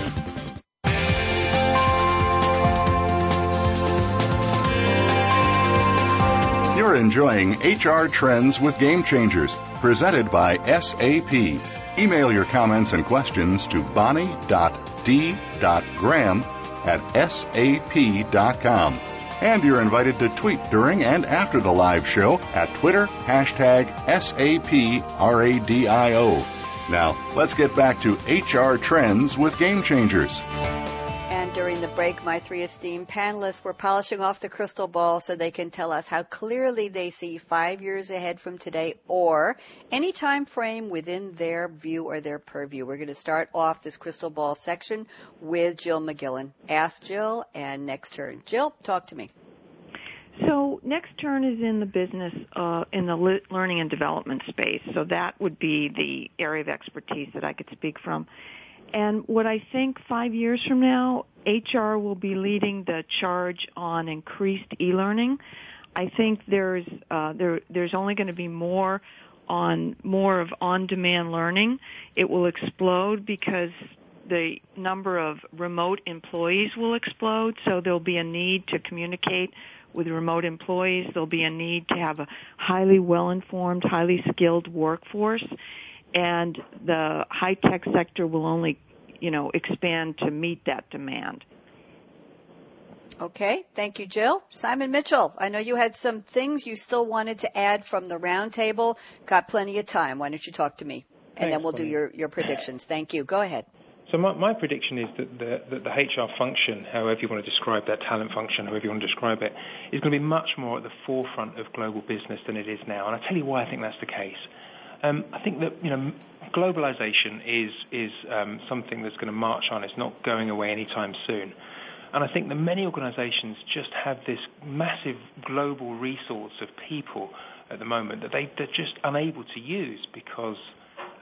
You're enjoying HR Trends with Game Changers, presented by SAP. Email your comments and questions to bonnie.d.graham at sap.com. And you're invited to tweet during and after the live show at Twitter, hashtag SAPRADIO. Now, let's get back to HR Trends with Game Changers. And during the break, my three esteemed panelists were polishing off the crystal ball so they can tell us how clearly they see five years ahead from today or any time frame within their view or their purview. We're going to start off this crystal ball section with Jill McGillan. Ask Jill and next turn. Jill, talk to me. So next turn is in the business uh, in the learning and development space. So that would be the area of expertise that I could speak from. And what I think five years from now, HR will be leading the charge on increased e-learning. I think there's uh, there there's only going to be more on more of on-demand learning. It will explode because the number of remote employees will explode. So there'll be a need to communicate with remote employees. There'll be a need to have a highly well-informed, highly skilled workforce and the high tech sector will only, you know, expand to meet that demand. Okay, thank you, Jill. Simon Mitchell, I know you had some things you still wanted to add from the roundtable. Got plenty of time. Why don't you talk to me? And Thanks, then we'll do your, your predictions. Thank you. Go ahead. So my, my prediction is that the, that the HR function, however you want to describe that talent function, however you want to describe it, is going to be much more at the forefront of global business than it is now. And I'll tell you why I think that's the case. Um, I think that you know globalization is is um, something that's going to march on. It's not going away anytime soon. And I think that many organizations just have this massive global resource of people at the moment that they, they're just unable to use because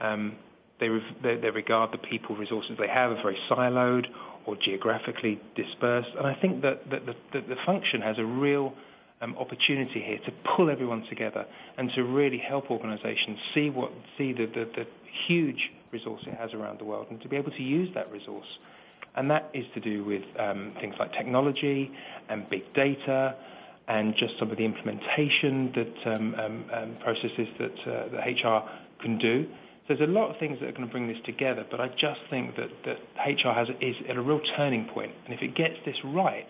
um, they, they, they regard the people resources they have as very siloed or geographically dispersed. And I think that, that the, that the function has a real um, opportunity here to pull everyone together and to really help organisations see what see the, the, the huge resource it has around the world and to be able to use that resource. And that is to do with um, things like technology and big data and just some of the implementation that um, um, um processes that, uh, HR can do. So there's a lot of things that are going to bring this together, but I just think that, that HR has, is at a real turning point. And if it gets this right,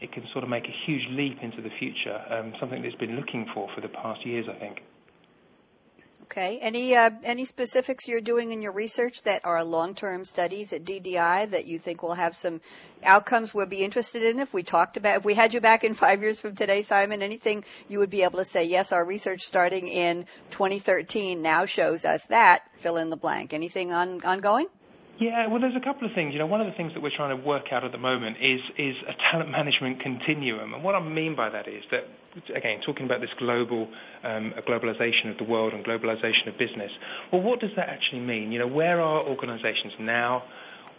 it can sort of make a huge leap into the future, um, something that it's been looking for for the past years, I think. Okay. Any uh, any specifics you're doing in your research that are long-term studies at DDI that you think will have some outcomes we'll be interested in? If we talked about, if we had you back in five years from today, Simon, anything you would be able to say? Yes, our research starting in 2013 now shows us that. Fill in the blank. Anything on, ongoing? Yeah, well, there's a couple of things. You know, one of the things that we're trying to work out at the moment is is a talent management continuum, and what I mean by that is that again, talking about this global um, globalization of the world and globalization of business. Well, what does that actually mean? You know, where are organizations now?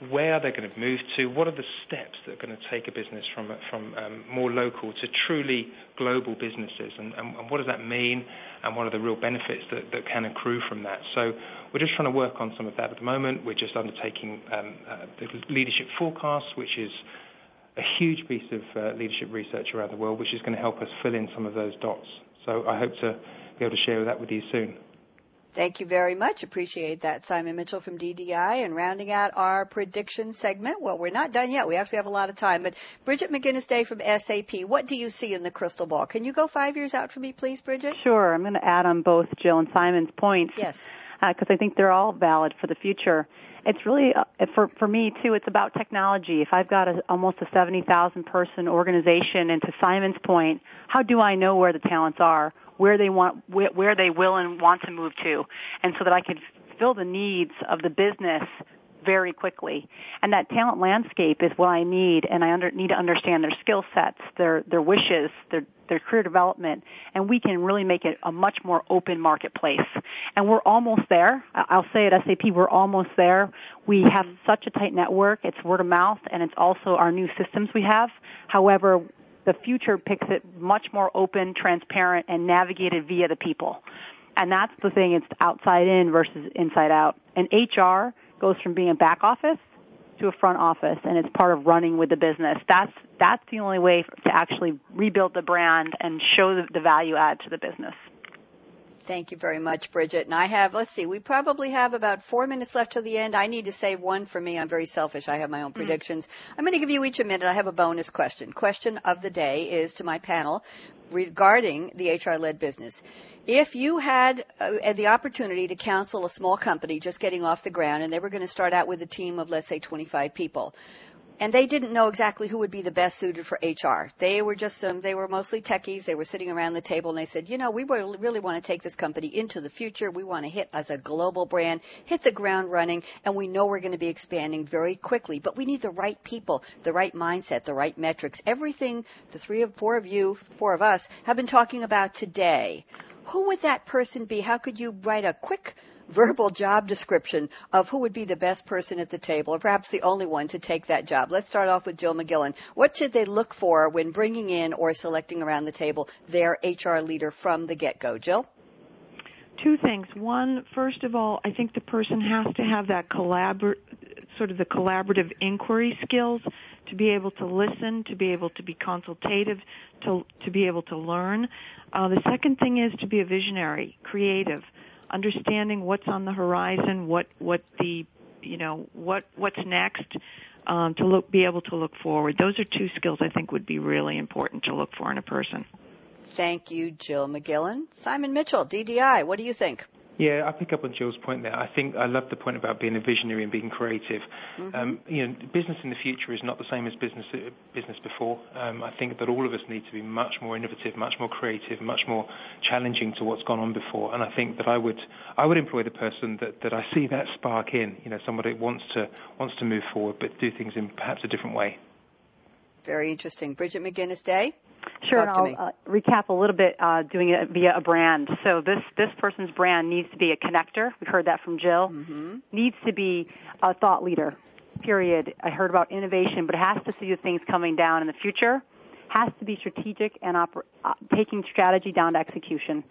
Where are they going to move to? What are the steps that are going to take a business from from um, more local to truly global businesses, and, and, and what does that mean? And what are the real benefits that, that can accrue from that? So we're just trying to work on some of that at the moment. We're just undertaking um, uh, the leadership forecast, which is a huge piece of uh, leadership research around the world, which is going to help us fill in some of those dots. So I hope to be able to share that with you soon. Thank you very much. Appreciate that. Simon Mitchell from DDI. And rounding out our prediction segment, well, we're not done yet. We actually have a lot of time. But Bridget McGinnis Day from SAP, what do you see in the crystal ball? Can you go five years out for me, please, Bridget? Sure. I'm going to add on both Jill and Simon's points. Yes. Because uh, I think they're all valid for the future it's really uh, for for me too. It's about technology. If I've got a, almost a seventy thousand person organization, and to Simon's point, how do I know where the talents are, where they want, where, where they will and want to move to, and so that I can fill the needs of the business very quickly. And that talent landscape is what I need, and I under, need to understand their skill sets, their their wishes, their their career development, and we can really make it a much more open marketplace. And we're almost there. I'll say at SAP, we're almost there. We have such a tight network. It's word of mouth, and it's also our new systems we have. However, the future picks it much more open, transparent, and navigated via the people. And that's the thing, it's outside in versus inside out. And HR goes from being a back office to a front office and it's part of running with the business. That's that's the only way to actually rebuild the brand and show the, value add to the business. Thank you very much, Bridget. And I have, let's see, we probably have about four minutes left to the end. I need to save one for me. I'm very selfish. I have my own mm-hmm. predictions. I'm going to give you each a minute. I have a bonus question. Question of the day is to my panel regarding the HR-led business. If you had uh, the opportunity to counsel a small company just getting off the ground and they were going to start out with a team of, let's say, 25 people, and they didn't know exactly who would be the best suited for HR. They were just they were mostly techies. They were sitting around the table and they said, you know, we really want to take this company into the future. We want to hit as a global brand, hit the ground running, and we know we're going to be expanding very quickly. But we need the right people, the right mindset, the right metrics, everything the three of four of you, four of us have been talking about today. Who would that person be? How could you write a quick verbal job description of who would be the best person at the table, or perhaps the only one to take that job. Let's start off with Jill McGillan. What should they look for when bringing in or selecting around the table their HR leader from the get-go? Jill? Two things. One, first of all, I think the person has to have that collabor- sort of the collaborative inquiry skills to be able to listen, to be able to be consultative, to to be able to learn. Uh, the second thing is to be a visionary, creative understanding what's on the horizon, what what the you know what what's next, um, to look be able to look forward. Those are two skills I think would be really important to look for in a person. Thank you, Jill McGillan. Simon Mitchell, DDI. What do you think? Yeah, I pick up on Jill's point there. I think I love the point about being a visionary and being creative. Mm-hmm. Um, you know, business in the future is not the same as business business before. Um, I think that all of us need to be much more innovative, much more creative, much more challenging to what's gone on before. And I think that I would I would employ the person that, that I see that spark in. You know, somebody that wants to wants to move forward, but do things in perhaps a different way. Very interesting, Bridget McGinnis Day. Sure, and I'll uh, recap a little bit uh, doing it via a brand. So this this person's brand needs to be a connector. We heard that from Jill. Mm-hmm. Needs to be a thought leader. Period. I heard about innovation, but it has to see the things coming down in the future. Has to be strategic and oper- uh, taking strategy down to execution.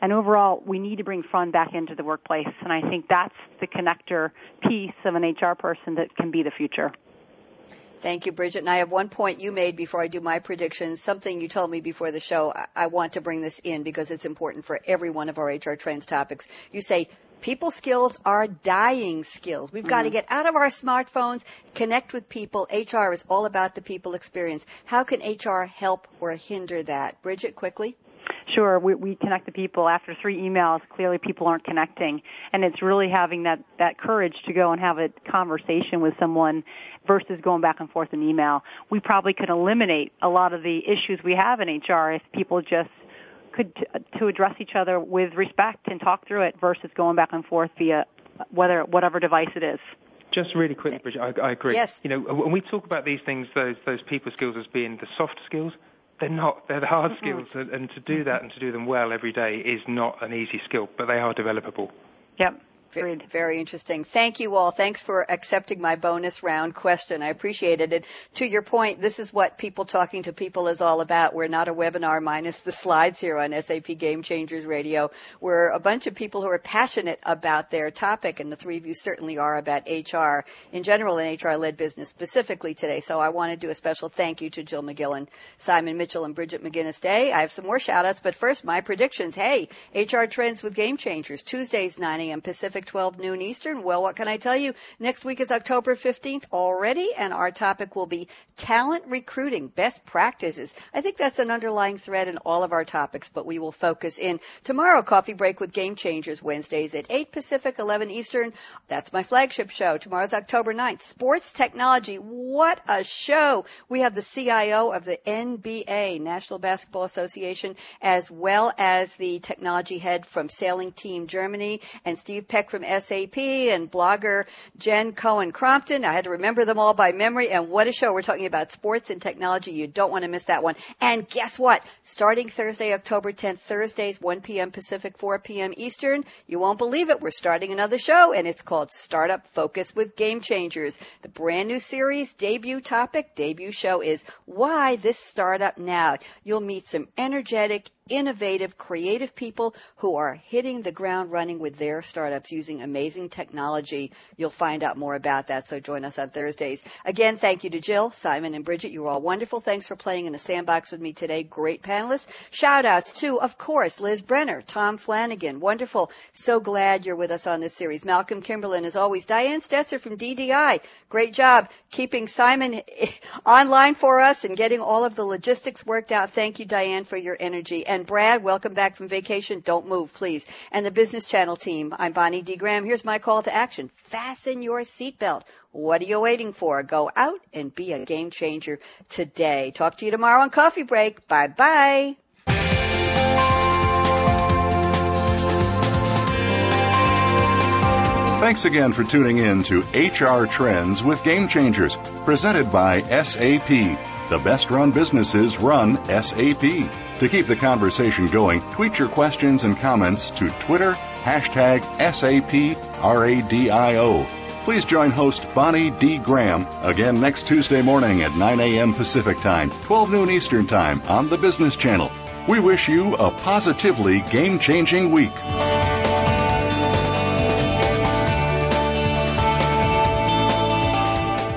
And overall, we need to bring fun back into the workplace. And I think that's the connector piece of an HR person that can be the future. Thank you, Bridget. And I have one point you made before I do my predictions, something you told me before the show. I want to bring this in because it's important for every one of our HR trends topics. You say people skills are dying skills. We've mm-hmm. got to get out of our smartphones, connect with people. HR is all about the people experience. How can HR help or hinder that? Bridget, quickly. Sure, we, we connect the people. After three emails, clearly people aren't connecting. And it's really having that, that courage to go and have a conversation with someone versus going back and forth in email. We probably could eliminate a lot of the issues we have in HR if people just could to address each other with respect and talk through it versus going back and forth via whether whatever device it is. Just really quickly, Bridget, I, I agree. Yes. You know, when we talk about these things, those those people skills as being the soft skills, they're not. They're the hard mm-hmm. skills, and, and to do that and to do them well every day is not an easy skill, but they are developable. Yep. Agreed. Very interesting. Thank you all. Thanks for accepting my bonus round question. I appreciated it. To your point, this is what people talking to people is all about. We're not a webinar minus the slides here on SAP Game Changers Radio. We're a bunch of people who are passionate about their topic, and the three of you certainly are about HR in general and HR-led business specifically today. So I want to do a special thank you to Jill McGillan, Simon Mitchell, and Bridget McGinnis Day. I have some more shout outs, but first my predictions. Hey, HR Trends with Game Changers, Tuesdays 9 a.m. Pacific 12 noon Eastern. Well, what can I tell you? Next week is October 15th already, and our topic will be talent recruiting, best practices. I think that's an underlying thread in all of our topics, but we will focus in tomorrow, Coffee Break with Game Changers, Wednesdays at 8 Pacific, 11 Eastern. That's my flagship show. Tomorrow's October 9th. Sports technology. What a show. We have the CIO of the NBA, National Basketball Association, as well as the technology head from Sailing Team Germany, and Steve Peck from SAP and blogger Jen Cohen Crompton. I had to remember them all by memory. And what a show. We're talking about sports and technology. You don't want to miss that one. And guess what? Starting Thursday, October 10th, Thursdays, 1 p.m. Pacific, 4 p.m. Eastern. You won't believe it. We're starting another show and it's called Startup Focus with Game Changers. The brand new series debut topic, debut show is why this startup now. You'll meet some energetic, innovative, creative people who are hitting the ground running with their startups using amazing technology. You'll find out more about that, so join us on Thursdays. Again, thank you to Jill, Simon, and Bridget. You are all wonderful. Thanks for playing in the sandbox with me today. Great panelists. Shout outs to, of course, Liz Brenner, Tom Flanagan. Wonderful. So glad you're with us on this series. Malcolm Kimberlin, as always. Diane Stetzer from DDI. Great job keeping Simon online for us and getting all of the logistics worked out. Thank you, Diane, for your energy. And Brad, welcome back from vacation. Don't move, please. And the Business Channel team. I'm Bonnie D. Graham. Here's my call to action. Fasten your seatbelt. What are you waiting for? Go out and be a game changer today. Talk to you tomorrow on Coffee Break. Bye bye. Thanks again for tuning in to HR Trends with Game Changers, presented by SAP. The best run businesses run SAP. To keep the conversation going, tweet your questions and comments to Twitter, hashtag SAPRADIO. Please join host Bonnie D. Graham again next Tuesday morning at 9 a.m. Pacific Time, 12 noon Eastern Time on the Business Channel. We wish you a positively game changing week.